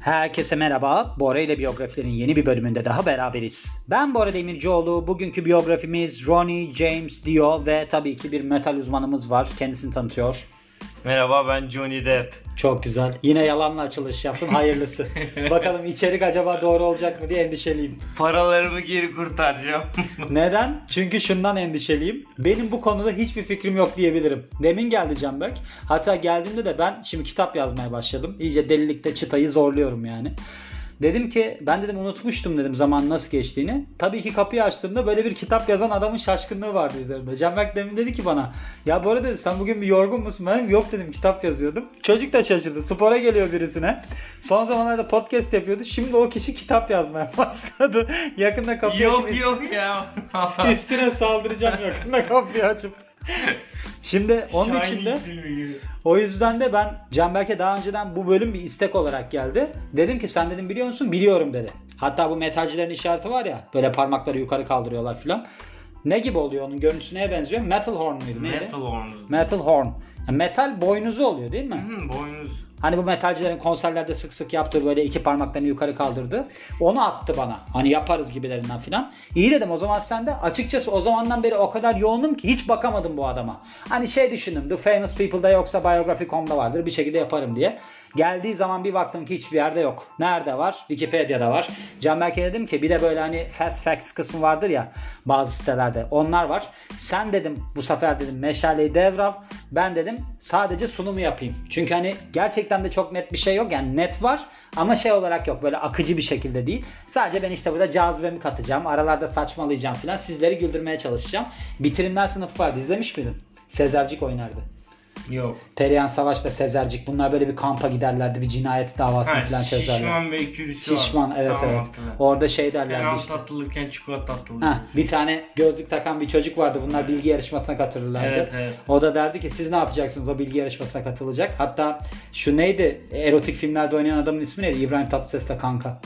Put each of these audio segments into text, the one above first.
Herkese merhaba. Bora ile biyografilerin yeni bir bölümünde daha beraberiz. Ben Bora Demircioğlu. Bugünkü biyografimiz Ronnie James Dio ve tabii ki bir metal uzmanımız var. Kendisini tanıtıyor. Merhaba ben Johnny Depp. Çok güzel. Yine yalanla açılış yaptın. Hayırlısı. Bakalım içerik acaba doğru olacak mı diye endişeliyim. Paralarımı geri kurtaracağım. Neden? Çünkü şundan endişeliyim. Benim bu konuda hiçbir fikrim yok diyebilirim. Demin geldi Canberk. Hatta geldiğinde de ben şimdi kitap yazmaya başladım. İyice delilikte çıtayı zorluyorum yani. Dedim ki ben dedim unutmuştum dedim zaman nasıl geçtiğini. Tabii ki kapıyı açtığımda böyle bir kitap yazan adamın şaşkınlığı vardı üzerinde. Canberk demin dedi ki bana ya bu arada sen bugün bir yorgun musun? Ben yok dedim kitap yazıyordum. Çocuk da şaşırdı. Spora geliyor birisine. Son zamanlarda podcast yapıyordu. Şimdi o kişi kitap yazmaya başladı. Yakında kapıyı açıp yok yok ya. üstüne saldıracağım yakında kapıyı açıp. Şimdi onun Shining için de o yüzden de ben Canberk'e daha önceden bu bölüm bir istek olarak geldi. Dedim ki sen dedim biliyor musun? Biliyorum dedi. Hatta bu metalcilerin işareti var ya böyle parmakları yukarı kaldırıyorlar filan. Ne gibi oluyor onun görüntüsü neye benziyor? Metal horn muydu neydi? Metal Horns. Metal horn. Yani metal boynuzu oluyor değil mi? Hı, boynuz. Hani bu metalcilerin konserlerde sık sık yaptığı böyle iki parmaklarını yukarı kaldırdı. Onu attı bana. Hani yaparız gibilerinden filan. İyi dedim o zaman sen de. Açıkçası o zamandan beri o kadar yoğunum ki hiç bakamadım bu adama. Hani şey düşündüm. The Famous People'da yoksa Biography.com'da vardır. Bir şekilde yaparım diye. Geldiği zaman bir baktım ki hiçbir yerde yok. Nerede var? Wikipedia'da var. Canberk'e dedim ki bir de böyle hani Fast Facts kısmı vardır ya bazı sitelerde. Onlar var. Sen dedim bu sefer dedim meşaleyi devral. Ben dedim sadece sunumu yapayım. Çünkü hani gerçekten de çok net bir şey yok. Yani net var ama şey olarak yok. Böyle akıcı bir şekilde değil. Sadece ben işte burada cazibemi katacağım. Aralarda saçmalayacağım falan. Sizleri güldürmeye çalışacağım. Bitirimler sınıfı vardı. İzlemiş miydin? Sezercik oynardı. Yok. Perihan Savaş'ta Sezercik. Bunlar böyle bir kampa giderlerdi. Bir cinayet davasını Ha, falan çözerler. şişman bir ikilisi. Şişman evet Tamam, evet. hatırladım. Orada şey derlerdi Penaltı işte. atılırken çikolata atıldı. Ha, bir tane gözlük takan bir çocuk vardı. Bunlar bilgi yarışmasına katılırlardı. Evet, evet. O da derdi ki siz ne yapacaksınız o bilgi yarışmasına katılacak. Hatta şu neydi? Erotik filmlerde oynayan adamın ismi neydi? İbrahim Tatlıses'le kanka.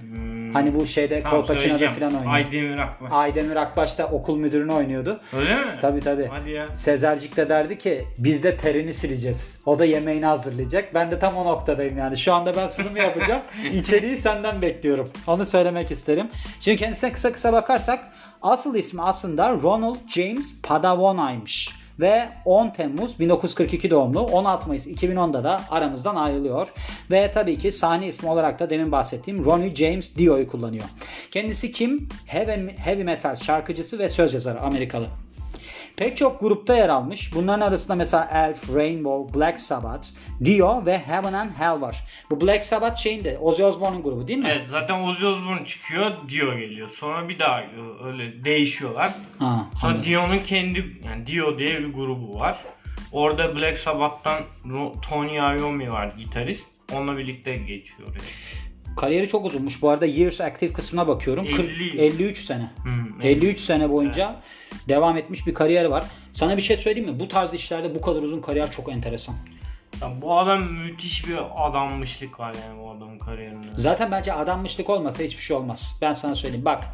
Hmm. Hani bu şeyde Tamam, Kolpaçino'da falan oynuyor. Aydemir Akbaş. Aydemir Akbaş da okul müdürünü oynuyordu. Öyle mi? Tabi tabi. Hadi ya. Sezercik de derdi ki biz de terini sileceğiz. O da yemeğini hazırlayacak. Ben de tam o noktadayım yani. Şu anda ben sunumu yapacağım. İçeriği senden bekliyorum. Onu söylemek isterim. Şimdi kendisine kısa kısa bakarsak asıl ismi aslında Ronald James Padavona'ymış. Ve 10 Temmuz 1942 doğumlu 16 Mayıs 2010'da da aramızdan ayrılıyor. Ve tabii ki sahne ismi olarak da demin bahsettiğim Ronnie James Dio'yu kullanıyor. Kendisi kim? Heavy, heavy metal şarkıcısı ve söz yazarı Amerikalı. Pek çok grupta yer almış. Bunların arasında mesela Elf, Rainbow, Black Sabbath, Dio ve Heaven and Hell var. Bu Black Sabbath şeyin de Ozzy Osbourne'un grubu değil mi? Evet zaten Ozzy Osbourne çıkıyor, Dio geliyor. Sonra bir daha öyle değişiyorlar. Ha, Sonra. Dio'nun kendi yani Dio diye bir grubu var. Orada Black Sabbath'tan Tony Iommi var gitarist. Onunla birlikte geçiyor. Kariyeri çok uzunmuş. Bu arada Years Active kısmına bakıyorum. 40 50. 53 sene. Hmm, 53 sene boyunca devam etmiş bir kariyeri var. Sana bir şey söyleyeyim mi? Bu tarz işlerde bu kadar uzun kariyer çok enteresan. Ya bu adam müthiş bir adammışlık var yani bu adamın kariyerinde. Zaten bence adanmışlık olmasa hiçbir şey olmaz. Ben sana söyleyeyim. Bak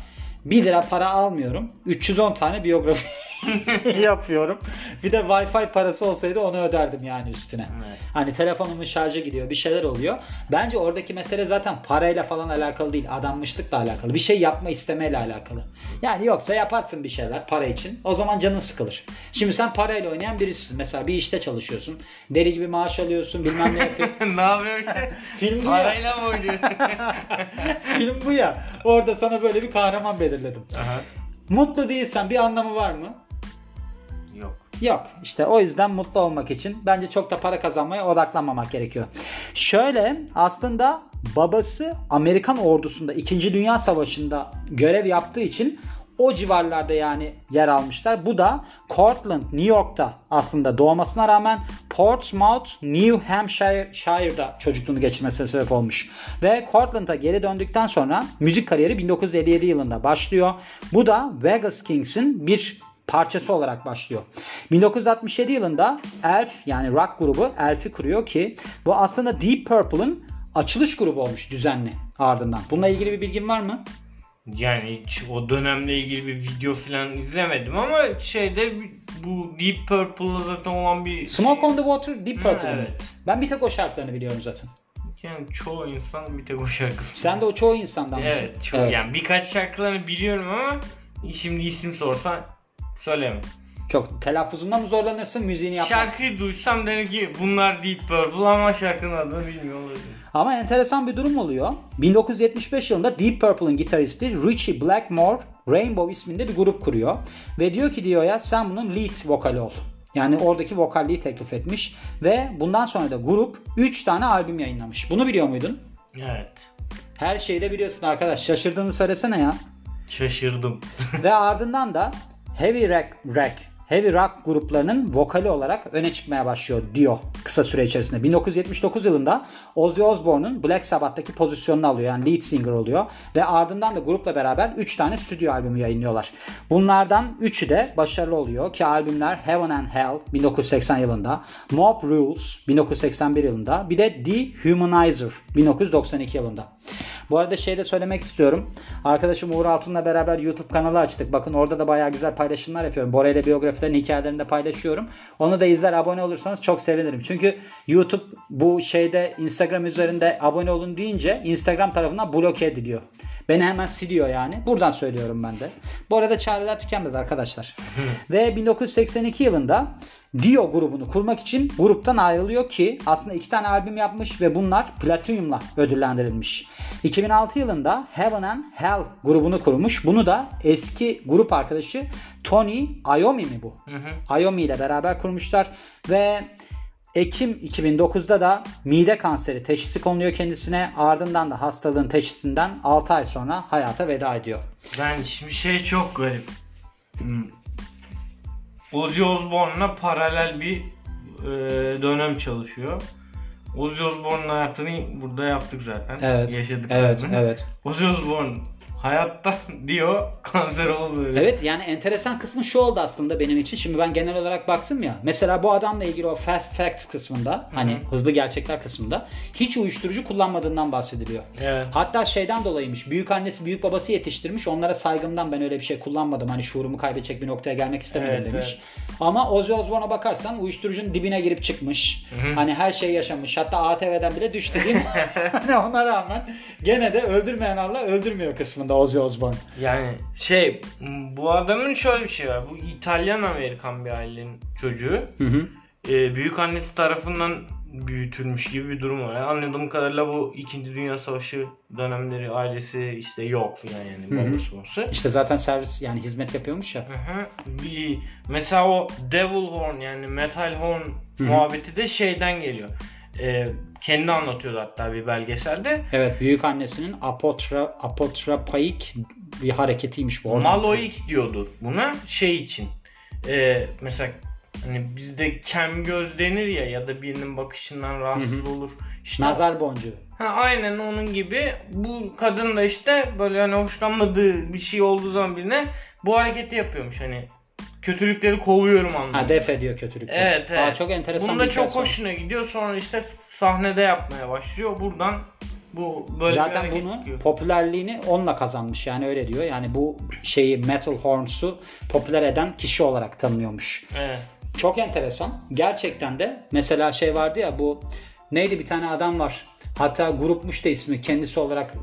1 lira para almıyorum. 310 tane biyografi yapıyorum. Bir de Wi-Fi parası olsaydı onu öderdim yani üstüne. Evet. Hani telefonumun şarjı gidiyor, bir şeyler oluyor. Bence oradaki mesele zaten parayla falan alakalı değil, adanmışlıkla alakalı. Bir şey yapma istemeyle alakalı. Yani yoksa yaparsın bir şeyler para için. O zaman canın sıkılır. Şimdi sen parayla oynayan birisisin. Mesela bir işte çalışıyorsun. Deli gibi maaş alıyorsun, bilmem ne yapıyorsun. ne yapıyor? Film bu ya. Parayla mı oynuyorsun? Film bu ya. Orada sana böyle bir kahraman belirledim. Aha. Mutlu değilsen bir anlamı var mı? Yok. İşte o yüzden mutlu olmak için bence çok da para kazanmaya odaklanmamak gerekiyor. Şöyle aslında babası Amerikan ordusunda 2. Dünya Savaşı'nda görev yaptığı için o civarlarda yani yer almışlar. Bu da Cortland, New York'ta aslında doğmasına rağmen Portsmouth, New Hampshire'da çocukluğunu geçirmesine sebep olmuş. Ve Cortland'a geri döndükten sonra müzik kariyeri 1957 yılında başlıyor. Bu da Vegas Kings'in bir parçası olarak başlıyor. 1967 yılında Elf yani rock grubu Elf'i kuruyor ki bu aslında Deep Purple'ın açılış grubu olmuş düzenli ardından. Bununla ilgili bir bilgin var mı? Yani hiç o dönemle ilgili bir video falan izlemedim ama şeyde bu Deep Purple'la zaten olan bir Smoke on the Water Deep Purple mı? evet. Ben bir tek o şarkılarını biliyorum zaten. Yani çoğu insan bir tek o şarkısı. Sen de o çoğu insandan mısın? Evet, çok yani birkaç şarkılarını biliyorum ama şimdi isim sorsan söylemem. Çok telaffuzunda mı zorlanırsın müziğini yapmak? Şarkıyı duysam derim ki bunlar Deep Purple ama şarkının adını bilmiyor olabilir. Ama enteresan bir durum oluyor. 1975 yılında Deep Purple'ın gitaristi Richie Blackmore Rainbow isminde bir grup kuruyor. Ve diyor ki diyor ya sen bunun lead vokali ol. Yani oradaki vokalliği teklif etmiş. Ve bundan sonra da grup 3 tane albüm yayınlamış. Bunu biliyor muydun? Evet. Her şeyi de biliyorsun arkadaş. Şaşırdığını söylesene ya. Şaşırdım. Ve ardından da Heavy Rock, rock heavy rock gruplarının vokali olarak öne çıkmaya başlıyor diyor kısa süre içerisinde. 1979 yılında Ozzy Osbourne'un Black Sabbath'taki pozisyonunu alıyor. Yani lead singer oluyor. Ve ardından da grupla beraber 3 tane stüdyo albümü yayınlıyorlar. Bunlardan 3'ü de başarılı oluyor ki albümler Heaven and Hell 1980 yılında, Mob Rules 1981 yılında bir de The Humanizer 1992 yılında. Bu arada şey de söylemek istiyorum. Arkadaşım Uğur Altun'la beraber YouTube kanalı açtık. Bakın orada da bayağı güzel paylaşımlar yapıyorum. Bora ile biyografilerin hikayelerini de paylaşıyorum. Onu da izler abone olursanız çok sevinirim. Çünkü YouTube bu şeyde Instagram üzerinde abone olun deyince Instagram tarafından bloke ediliyor. Beni hemen siliyor yani. Buradan söylüyorum ben de. Bu arada çareler tükenmez arkadaşlar. Ve 1982 yılında Dio grubunu kurmak için gruptan ayrılıyor ki aslında iki tane albüm yapmış ve bunlar platinyumla ödüllendirilmiş. 2006 yılında Heaven and Hell grubunu kurmuş. Bunu da eski grup arkadaşı Tony Iommi mi bu? Hı hı. Iommi ile beraber kurmuşlar ve Ekim 2009'da da mide kanseri teşhisi konuluyor kendisine. Ardından da hastalığın teşhisinden 6 ay sonra hayata veda ediyor. Ben şimdi şey çok garip. Hmm. Ozzy Osbourne'la paralel bir e, dönem çalışıyor. Ozzy Osbourne'un hayatını burada yaptık zaten. Evet. Yaşadık. Evet, zaten. evet. Ozzy Osbourne hayatta diyor kanser oldu. Evet yani enteresan kısmı şu oldu aslında benim için. Şimdi ben genel olarak baktım ya. Mesela bu adamla ilgili o fast facts kısmında Hı-hı. hani hızlı gerçekler kısmında hiç uyuşturucu kullanmadığından bahsediliyor. Evet. Hatta şeyden dolayıymış. Büyük annesi büyük babası yetiştirmiş. Onlara saygımdan ben öyle bir şey kullanmadım. Hani şuurumu kaybedecek bir noktaya gelmek istemedim evet, demiş. Evet. Ama Ozzy Osbourne'a bakarsan uyuşturucunun dibine girip çıkmış. Hı-hı. Hani her şey yaşamış. Hatta ATV'den bile düştü değil mi? hani ona rağmen gene de öldürmeyen Allah öldürmüyor kısmında aslında Ozzy Osbourne. Yani şey bu adamın şöyle bir şey var. Bu İtalyan Amerikan bir ailenin çocuğu. Hı hı. Ee, büyük annesi tarafından büyütülmüş gibi bir durum var. Yani anladığım kadarıyla bu 2. Dünya Savaşı dönemleri ailesi işte yok falan yani babası babası. İşte zaten servis yani hizmet yapıyormuş ya. Hı hı. Bir, mesela o Devil Horn yani Metal Horn Hı-hı. muhabbeti de şeyden geliyor e, kendi anlatıyordu hatta bir belgeselde. Evet büyük annesinin apotra apotrapaik bir hareketiymiş bu. Maloik diyordu buna şey için. E, mesela hani bizde kem göz denir ya ya da birinin bakışından rahatsız Hı-hı. olur. İşte Nazar boncuğu. Ha, aynen onun gibi bu kadın da işte böyle hani hoşlanmadığı bir şey olduğu zaman birine bu hareketi yapıyormuş hani kötülükleri kovuyorum anlamında. Ha def ediyor kötülükleri. Evet evet. Aa, çok enteresan Bunun da çok hoşuna gidiyor. Sonra işte sahnede yapmaya başlıyor. Buradan bu böyle Zaten bunu çıkıyor. popülerliğini onunla kazanmış yani öyle diyor. Yani bu şeyi Metal Horns'u popüler eden kişi olarak tanınıyormuş. Evet. Çok enteresan. Gerçekten de mesela şey vardı ya bu neydi bir tane adam var. Hatta grupmuş da ismi kendisi olarak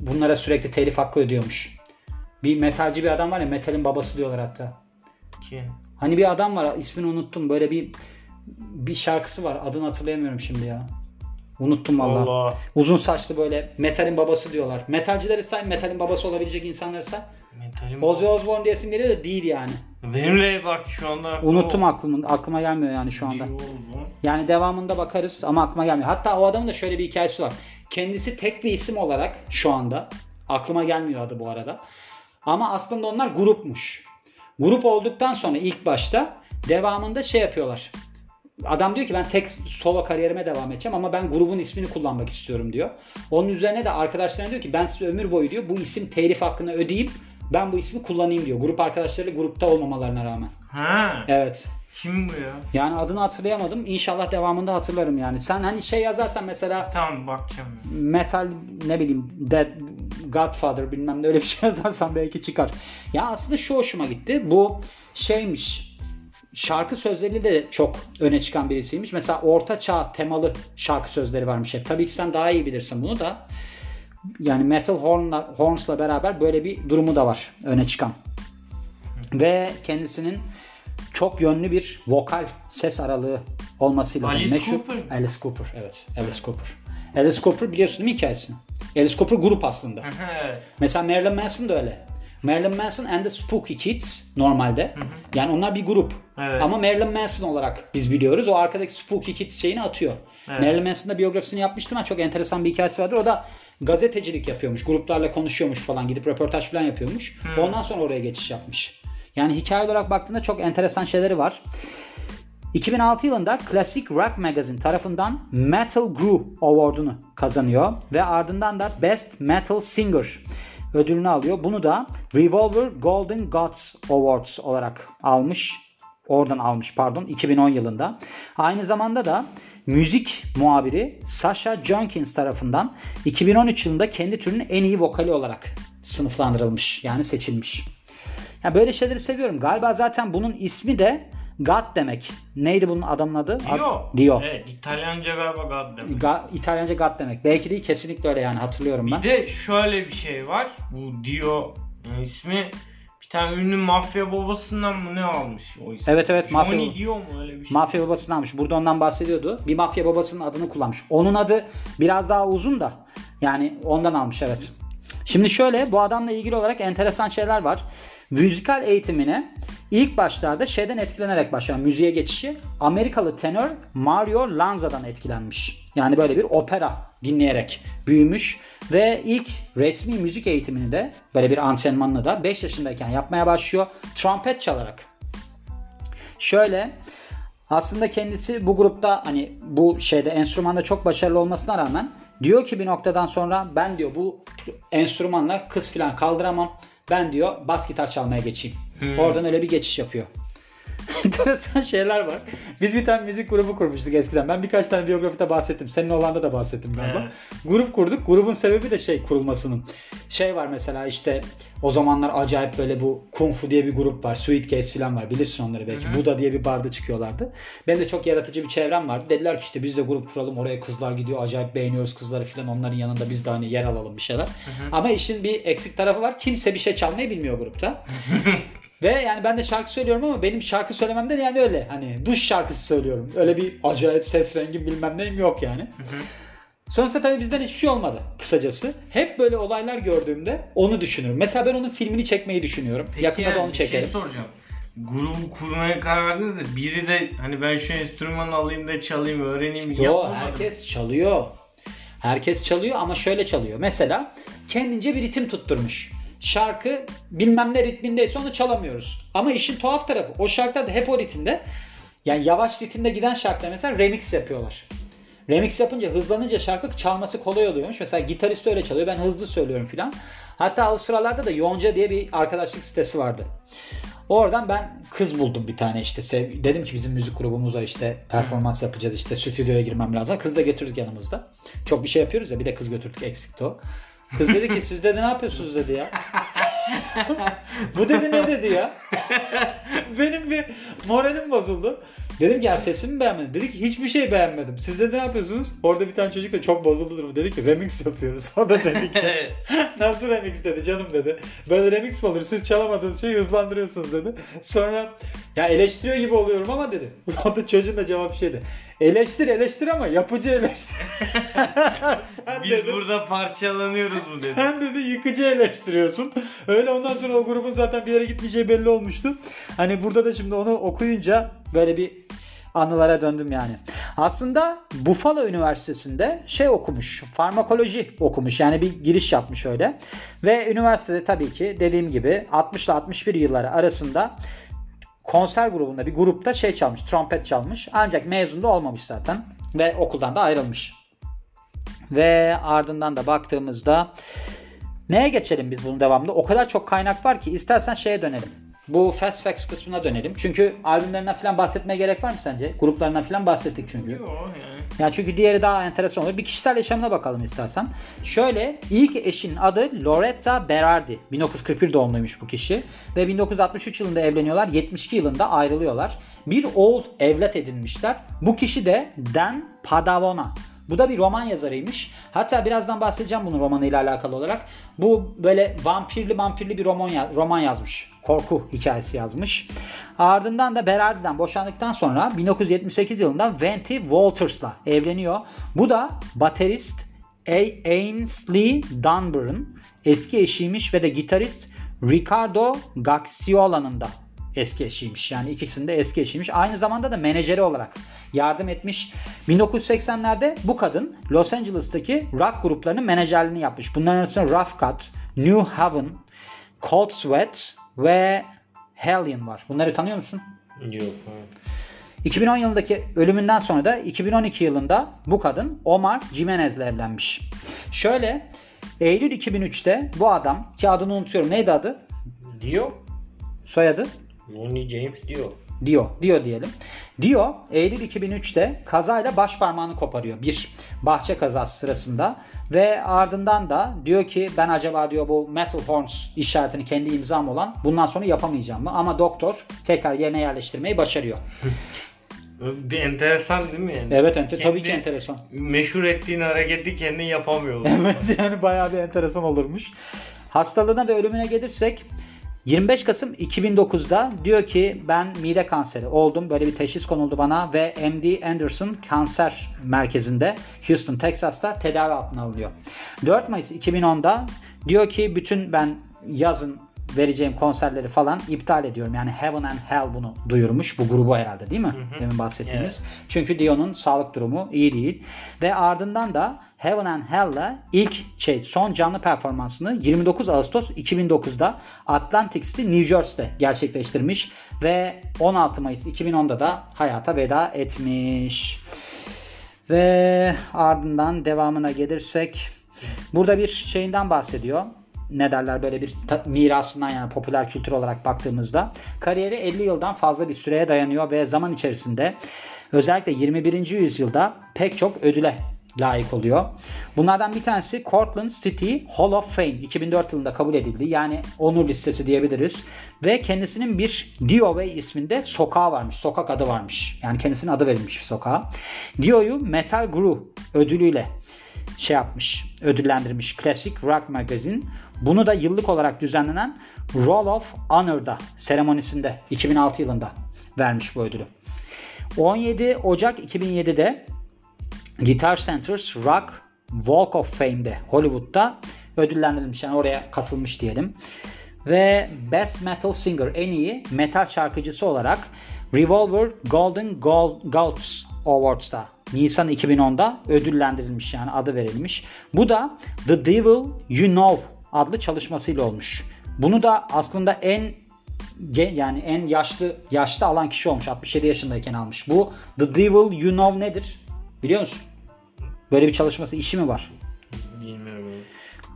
bunlara sürekli telif hakkı ödüyormuş. Bir metalci bir adam var ya metalin babası diyorlar hatta. Kim? Hani bir adam var ismini unuttum. Böyle bir bir şarkısı var. Adını hatırlayamıyorum şimdi ya. Unuttum valla. Allah. Uzun saçlı böyle metalin babası diyorlar. Metalcileri say, metalin babası olabilecek insanları say. Metalin Ozzy Osbourne diyesim geliyor da değil yani. Benimle bak şu anda. Unuttum o... aklımın, aklıma gelmiyor yani şu anda. Yani devamında bakarız ama aklıma gelmiyor. Hatta o adamın da şöyle bir hikayesi var. Kendisi tek bir isim olarak şu anda aklıma gelmiyor adı bu arada. Ama aslında onlar grupmuş. Grup olduktan sonra ilk başta devamında şey yapıyorlar. Adam diyor ki ben tek solo kariyerime devam edeceğim ama ben grubun ismini kullanmak istiyorum diyor. Onun üzerine de arkadaşlarına diyor ki ben size ömür boyu diyor bu isim telif hakkını ödeyip ben bu ismi kullanayım diyor. Grup arkadaşları grupta olmamalarına rağmen. Ha. Evet. Kim bu ya? Yani adını hatırlayamadım. İnşallah devamında hatırlarım yani. Sen hani şey yazarsan mesela Tamam bakacağım. Metal ne bileyim Dead Godfather bilmem ne öyle bir şey yazarsan belki çıkar. Ya aslında şu hoşuma gitti. Bu şeymiş şarkı sözleriyle de çok öne çıkan birisiymiş. Mesela orta çağ temalı şarkı sözleri varmış hep. Tabii ki sen daha iyi bilirsin bunu da. Yani Metal Horn'la, Horns'la beraber böyle bir durumu da var öne çıkan. Ve kendisinin çok yönlü bir vokal ses aralığı olmasıyla Alice meşhur. Cooper. Alice Cooper. Evet. Alice Cooper. Alice Cooper biliyorsun değil mi hikayesini? Alice Cooper grup aslında. Mesela Marilyn Manson da öyle. Marilyn Manson and the Spooky Kids normalde. Yani onlar bir grup. Evet. Ama Marilyn Manson olarak biz biliyoruz. O arkadaki Spooky Kids şeyini atıyor. Evet. Marilyn Manson'da biyografisini yapmıştım. Ben çok enteresan bir hikayesi vardır. O da gazetecilik yapıyormuş. Gruplarla konuşuyormuş falan. Gidip röportaj falan yapıyormuş. Ondan sonra oraya geçiş yapmış. Yani hikaye olarak baktığında çok enteresan şeyleri var. 2006 yılında Classic Rock Magazine tarafından Metal Groove Award'unu kazanıyor ve ardından da Best Metal Singer ödülünü alıyor. Bunu da Revolver Golden Gods Awards olarak almış. Oradan almış pardon 2010 yılında. Aynı zamanda da müzik muhabiri Sasha Jenkins tarafından 2013 yılında kendi türünün en iyi vokali olarak sınıflandırılmış. Yani seçilmiş. Ya böyle şeyleri seviyorum. Galiba zaten bunun ismi de God demek. Neydi bunun adamın adı? Dio. Dio. Evet İtalyanca galiba God demek. Ga- İtalyanca God demek. Belki değil kesinlikle öyle yani hatırlıyorum ben. Bir de şöyle bir şey var. Bu Dio ismi bir tane ünlü mafya babasından mı ne almış o ismi? Evet, evet, mafya Johnny baba- Dio mu öyle bir şey? Mafya babasını almış. Burada ondan bahsediyordu. Bir mafya babasının adını kullanmış. Onun adı biraz daha uzun da. Yani ondan almış evet. Şimdi şöyle bu adamla ilgili olarak enteresan şeyler var. Müzikal eğitimine ilk başlarda şeyden etkilenerek başlayan müziğe geçişi Amerikalı tenör Mario Lanza'dan etkilenmiş. Yani böyle bir opera dinleyerek büyümüş ve ilk resmi müzik eğitimini de böyle bir antrenmanla da 5 yaşındayken yapmaya başlıyor. Trompet çalarak. Şöyle aslında kendisi bu grupta hani bu şeyde enstrümanda çok başarılı olmasına rağmen diyor ki bir noktadan sonra ben diyor bu enstrümanla kız falan kaldıramam. Ben diyor bas gitar çalmaya geçeyim. Oradan öyle bir geçiş yapıyor. Enteresan şeyler var. Biz bir tane müzik grubu kurmuştuk eskiden. Ben birkaç tane biyografide bahsettim. Senin Hollanda'da da bahsettim galiba. Evet. Grup kurduk. Grubun sebebi de şey kurulmasının. Şey var mesela işte o zamanlar acayip böyle bu Kung Fu diye bir grup var. Sweet Case falan var. Bilirsin onları belki. Buda diye bir barda çıkıyorlardı. Benim de çok yaratıcı bir çevrem vardı. Dediler ki işte biz de grup kuralım. Oraya kızlar gidiyor. Acayip beğeniyoruz kızları falan. Onların yanında biz de hani yer alalım bir şeyler. Ama işin bir eksik tarafı var. Kimse bir şey çalmayı bilmiyor grupta. Ve yani ben de şarkı söylüyorum ama benim şarkı söylemem de yani öyle. Hani duş şarkısı söylüyorum. Öyle bir acayip ses rengim bilmem neyim yok yani. Sonrasında tabii bizden hiçbir şey olmadı kısacası. Hep böyle olaylar gördüğümde onu düşünürüm. Mesela ben onun filmini çekmeyi düşünüyorum. Peki Yakında da yani onu bir şey çekelim. soracağım. Grubu kurmaya karar verdiniz de biri de hani ben şu enstrümanı alayım da çalayım öğreneyim Yo yapmadı mı? herkes çalıyor. Herkes çalıyor ama şöyle çalıyor. Mesela kendince bir ritim tutturmuş. Şarkı bilmem ne ritmindeyse onu çalamıyoruz. Ama işin tuhaf tarafı o şarkılar da hep o ritimde. Yani yavaş ritimde giden şarkılar mesela remix yapıyorlar. Remix yapınca hızlanınca şarkı çalması kolay oluyormuş. Mesela gitarist öyle çalıyor. Ben hızlı söylüyorum filan. Hatta o sıralarda da Yonca diye bir arkadaşlık sitesi vardı. Oradan ben kız buldum bir tane işte. Dedim ki bizim müzik grubumuz var işte performans yapacağız işte stüdyoya girmem lazım. Kız da getirdik yanımızda. Çok bir şey yapıyoruz ya bir de kız götürdük eksikti o. Kız dedi ki siz dedi ne yapıyorsunuz dedi ya. Bu dedi ne dedi ya. Benim bir moralim bozuldu. Dedim ki ya sesimi beğenmedim. Dedi ki hiçbir şey beğenmedim. Siz de ne yapıyorsunuz? Orada bir tane çocuk da çok bozuldu durumu. Dedi ki remix yapıyoruz. O da dedi ki nasıl remix dedi canım dedi. Böyle remix mi olur? Siz çalamadığınız şeyi hızlandırıyorsunuz dedi. Sonra ya eleştiriyor gibi oluyorum ama dedi. O da çocuğun da cevap şeydi. Eleştir eleştir ama yapıcı eleştir. Biz dedi, burada parçalanıyoruz mu dedi. sen dedi yıkıcı eleştiriyorsun. Öyle ondan sonra o grubun zaten bir yere gitmeyeceği belli olmuştu. Hani burada da şimdi onu okuyunca böyle bir anılara döndüm yani. Aslında Buffalo Üniversitesi'nde şey okumuş. Farmakoloji okumuş. Yani bir giriş yapmış öyle. Ve üniversitede tabii ki dediğim gibi 60 ile 61 yılları arasında konser grubunda bir grupta şey çalmış. Trompet çalmış. Ancak mezun da olmamış zaten. Ve okuldan da ayrılmış. Ve ardından da baktığımızda neye geçelim biz bunun devamında? O kadar çok kaynak var ki istersen şeye dönelim. Bu Fast Facts kısmına dönelim. Çünkü albümlerinden falan bahsetmeye gerek var mı sence? Gruplarından falan bahsettik çünkü. Yok yani. Yani çünkü diğeri daha enteresan olur. Bir kişisel yaşamına bakalım istersen. Şöyle ilk eşinin adı Loretta Berardi. 1941 doğumluymuş bu kişi. Ve 1963 yılında evleniyorlar. 72 yılında ayrılıyorlar. Bir oğul evlat edinmişler. Bu kişi de Dan Padavona. Bu da bir roman yazarıymış. Hatta birazdan bahsedeceğim bunun romanıyla alakalı olarak. Bu böyle vampirli vampirli bir roman, roman yazmış. Korku hikayesi yazmış. Ardından da Berardi'den boşandıktan sonra 1978 yılında Venti Walters'la evleniyor. Bu da baterist Ainsley Dunbar'ın eski eşiymiş ve de gitarist Ricardo Gaxiola'nın da eski eşiymiş. Yani ikisinde eski eşiymiş. Aynı zamanda da menajeri olarak yardım etmiş. 1980'lerde bu kadın Los Angeles'taki rock gruplarının menajerliğini yapmış. Bunların arasında Rough Cut, New Haven, Cold Sweat ve Hellion var. Bunları tanıyor musun? Yok. 2010 yılındaki ölümünden sonra da 2012 yılında bu kadın Omar Jimenez'le evlenmiş. Şöyle Eylül 2003'te bu adam ki adını unutuyorum neydi adı? Dio. Soyadı? Ronnie James Dio. Dio, Dio diyelim. Dio Eylül 2003'te kazayla baş parmağını koparıyor bir bahçe kazası sırasında ve ardından da diyor ki ben acaba diyor bu metal horns işaretini kendi imzam olan bundan sonra yapamayacağım mı? Ama doktor tekrar yerine yerleştirmeyi başarıyor. enteresan değil mi yani? Evet ente, tabii ki Kendi enteresan. Meşhur ettiğin hareketi kendin yapamıyor. Evet yani bayağı bir enteresan olurmuş. Hastalığına ve ölümüne gelirsek 25 Kasım 2009'da diyor ki ben mide kanseri oldum. Böyle bir teşhis konuldu bana ve MD Anderson Kanser Merkezi'nde Houston, Texas'ta tedavi altına alınıyor. 4 Mayıs 2010'da diyor ki bütün ben yazın vereceğim konserleri falan iptal ediyorum. Yani Heaven and Hell bunu duyurmuş. Bu grubu herhalde değil mi? Demin bahsettiğimiz. Çünkü Dion'un sağlık durumu iyi değil. Ve ardından da Heaven and Hell'la ilk şey son canlı performansını 29 Ağustos 2009'da Atlantic City New Jersey'de gerçekleştirmiş ve 16 Mayıs 2010'da da hayata veda etmiş. Ve ardından devamına gelirsek burada bir şeyinden bahsediyor ne derler böyle bir mirasından yani popüler kültür olarak baktığımızda kariyeri 50 yıldan fazla bir süreye dayanıyor ve zaman içerisinde özellikle 21. yüzyılda pek çok ödüle layık oluyor. Bunlardan bir tanesi Cortland City Hall of Fame 2004 yılında kabul edildi. Yani onur listesi diyebiliriz. Ve kendisinin bir Dio Way isminde sokağı varmış. Sokak adı varmış. Yani kendisinin adı verilmiş bir sokağa. Dio'yu Metal Guru ödülüyle şey yapmış, ödüllendirmiş Classic Rock Magazine. Bunu da yıllık olarak düzenlenen Roll of Honor'da seremonisinde 2006 yılında vermiş bu ödülü. 17 Ocak 2007'de Guitar Center's Rock Walk of Fame'de Hollywood'da ödüllendirilmiş. Yani oraya katılmış diyelim. Ve Best Metal Singer en iyi metal şarkıcısı olarak Revolver Golden Globes Awards'ta Nisan 2010'da ödüllendirilmiş yani adı verilmiş. Bu da The Devil You Know adlı çalışmasıyla olmuş. Bunu da aslında en yani en yaşlı yaşlı alan kişi olmuş. 67 yaşındayken almış. Bu The Devil You Know nedir? Biliyor musun? Böyle bir çalışması işi mi var? Bilmiyorum.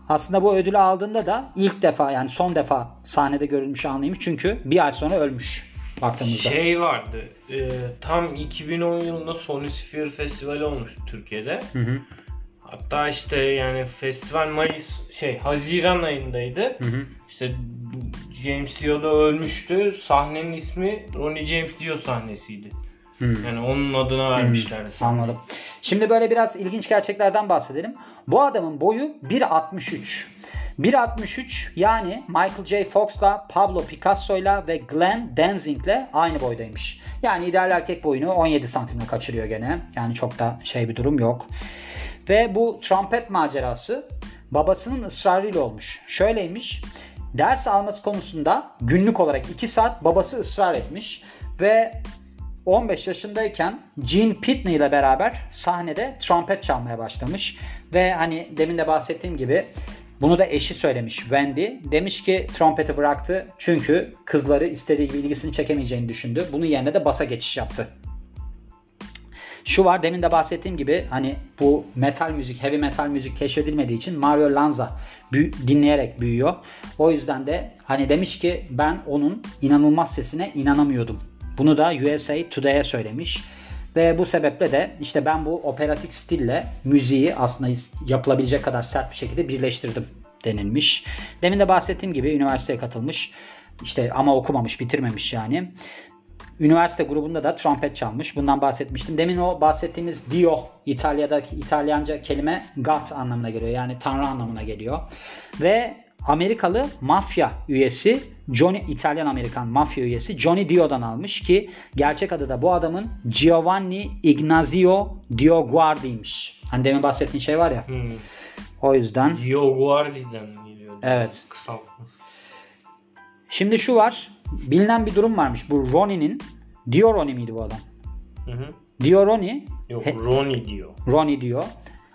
Aslında bu ödülü aldığında da ilk defa yani son defa sahnede görülmüş anlaymış. Çünkü bir ay sonra ölmüş baktığımızda. Şey vardı. e, tam 2010 yılında Sony Sphere Festivali olmuş Türkiye'de. Hı hı. Hatta işte yani festival Mayıs şey Haziran ayındaydı. Hı hı. İşte James Dio da ölmüştü. Sahnenin ismi Ronnie James Dio sahnesiydi. Hı. Yani onun adına vermişlerdi. Anladım. Şimdi böyle biraz ilginç gerçeklerden bahsedelim. Bu adamın boyu 1.63. 1.63 yani Michael J. Fox'la, Pablo Picasso'yla ve Glenn Danzig'le aynı boydaymış. Yani ideal erkek boyunu 17 santimle kaçırıyor gene. Yani çok da şey bir durum yok. Ve bu trompet macerası babasının ısrarıyla olmuş. Şöyleymiş. Ders alması konusunda günlük olarak 2 saat babası ısrar etmiş ve 15 yaşındayken Gene Pitney ile beraber sahnede trompet çalmaya başlamış ve hani demin de bahsettiğim gibi bunu da eşi söylemiş Wendy. Demiş ki trompeti bıraktı çünkü kızları istediği gibi ilgisini çekemeyeceğini düşündü. Bunun yerine de basa geçiş yaptı. Şu var demin de bahsettiğim gibi hani bu metal müzik, heavy metal müzik keşfedilmediği için Mario Lanza büyü- dinleyerek büyüyor. O yüzden de hani demiş ki ben onun inanılmaz sesine inanamıyordum. Bunu da USA Today'e söylemiş. Ve bu sebeple de işte ben bu operatik stille müziği aslında yapılabilecek kadar sert bir şekilde birleştirdim denilmiş. Demin de bahsettiğim gibi üniversiteye katılmış. İşte ama okumamış, bitirmemiş yani. Üniversite grubunda da trompet çalmış. Bundan bahsetmiştim. Demin o bahsettiğimiz Dio İtalya'daki İtalyanca kelime God anlamına geliyor. Yani Tanrı anlamına geliyor. Ve Amerikalı mafya üyesi Johnny İtalyan Amerikan mafya üyesi Johnny Dio'dan almış ki gerçek adı da bu adamın Giovanni Ignazio Dioguardi'ymiş. Hani demin bahsettiğin şey var ya. Hmm. O yüzden Dioguardi'den geliyor. Evet. Kısaltma. Şimdi şu var. Bilinen bir durum varmış. Bu Ronnie'nin Dio Ronnie miydi bu adam? Hı hı. Dio Ronnie Yok Ronnie diyor. Ronnie diyor.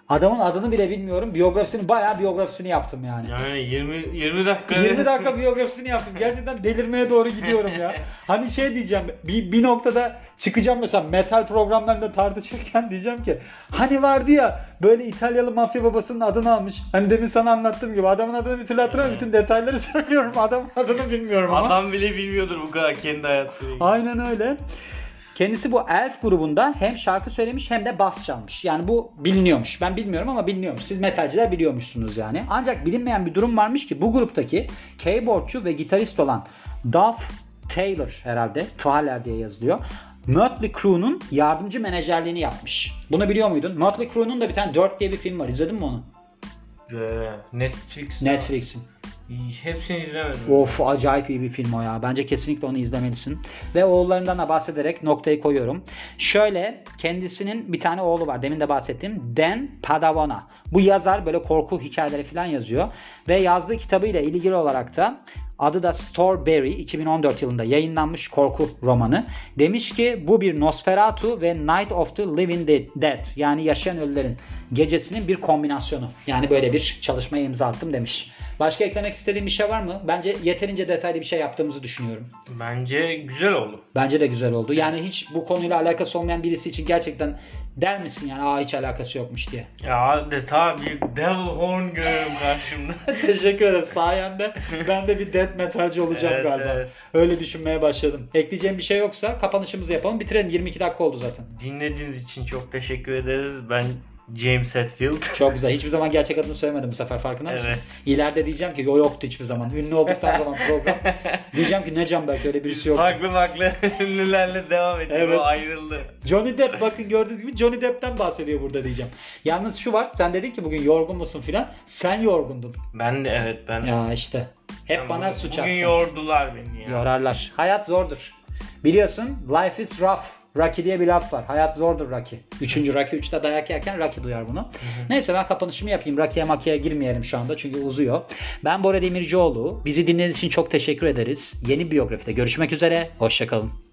Adamın adını bile bilmiyorum. Biyografisini bayağı biyografisini yaptım yani. Yani 20 20 dakika 20 dakika biyografisini yaptım. Gerçekten delirmeye doğru gidiyorum ya. Hani şey diyeceğim bir, bir noktada çıkacağım mesela metal programlarında tartışırken diyeceğim ki hani vardı ya böyle İtalyalı mafya babasının adını almış. Hani demin sana anlattığım gibi adamın adını bir türlü hatırlamıyorum. Bütün detayları söylüyorum. Adamın adını bilmiyorum ama. Adam bile bilmiyordur bu kadar kendi hayatını. Aynen öyle. Kendisi bu Elf grubunda hem şarkı söylemiş hem de bas çalmış. Yani bu biliniyormuş. Ben bilmiyorum ama biliniyormuş. Siz metalciler biliyormuşsunuz yani. Ancak bilinmeyen bir durum varmış ki bu gruptaki keyboardçu ve gitarist olan Duff Taylor herhalde. Thaler diye yazılıyor. Mötley Crue'nun yardımcı menajerliğini yapmış. Bunu biliyor muydun? Mötley Crue'nun da bir tane Dirt diye bir film var. İzledin mi onu? Ee, Netflix. Netflix'in. Hepsini izlemedim. Of acayip iyi bir film o ya. Bence kesinlikle onu izlemelisin. Ve oğullarından da bahsederek noktayı koyuyorum. Şöyle kendisinin bir tane oğlu var. Demin de bahsettiğim Dan Padavona. Bu yazar böyle korku hikayeleri falan yazıyor. Ve yazdığı kitabıyla ilgili olarak da adı da Strawberry 2014 yılında yayınlanmış korku romanı. Demiş ki bu bir Nosferatu ve Night of the Living Dead yani yaşayan ölülerin gecesinin bir kombinasyonu. Yani böyle bir çalışmaya imza attım demiş. Başka eklemek istediğim bir şey var mı? Bence yeterince detaylı bir şey yaptığımızı düşünüyorum. Bence güzel oldu. Bence de güzel oldu. Yani hiç bu konuyla alakası olmayan birisi için gerçekten der misin yani aa hiç alakası yokmuş diye. Ya adeta bir devil horn görüyorum karşımda. Teşekkür ederim. Sayende ben de bir death metalci olacağım Evet, galiba. evet. Öyle düşünmeye başladım. Ekleyeceğim bir şey yoksa kapanışımızı yapalım. Bitirelim. 22 dakika oldu zaten. Dinlediğiniz için çok teşekkür ederiz. Ben James Hetfield. Çok güzel. Hiçbir zaman gerçek adını söylemedim bu sefer farkında mısın? Evet. İleride diyeceğim ki o yoktu hiçbir zaman. Ünlü olduktan zaman program. diyeceğim ki ne can belki öyle birisi yok. Farklı farklı ünlülerle devam ediyor. Evet. O ayrıldı. Johnny Depp bakın gördüğünüz gibi Johnny Depp'ten bahsediyor burada diyeceğim. Yalnız şu var sen dedin ki bugün yorgun musun filan. Sen yorgundun. Ben de evet ben. Ya işte. Hep Ben bana bugün- suç Bugün atsın. yordular beni ya. Yorarlar. Hayat zordur. Biliyorsun life is rough. Rocky diye bir laf var. Hayat zordur Rocky. Üçüncü Rocky 3'te dayak yerken Rocky duyar bunu. Neyse ben kapanışımı yapayım. Rocky'ye makiye girmeyelim şu anda çünkü uzuyor. Ben Bora Demircioğlu. Bizi dinlediğiniz için çok teşekkür ederiz. Yeni biyografide görüşmek üzere. Hoşçakalın.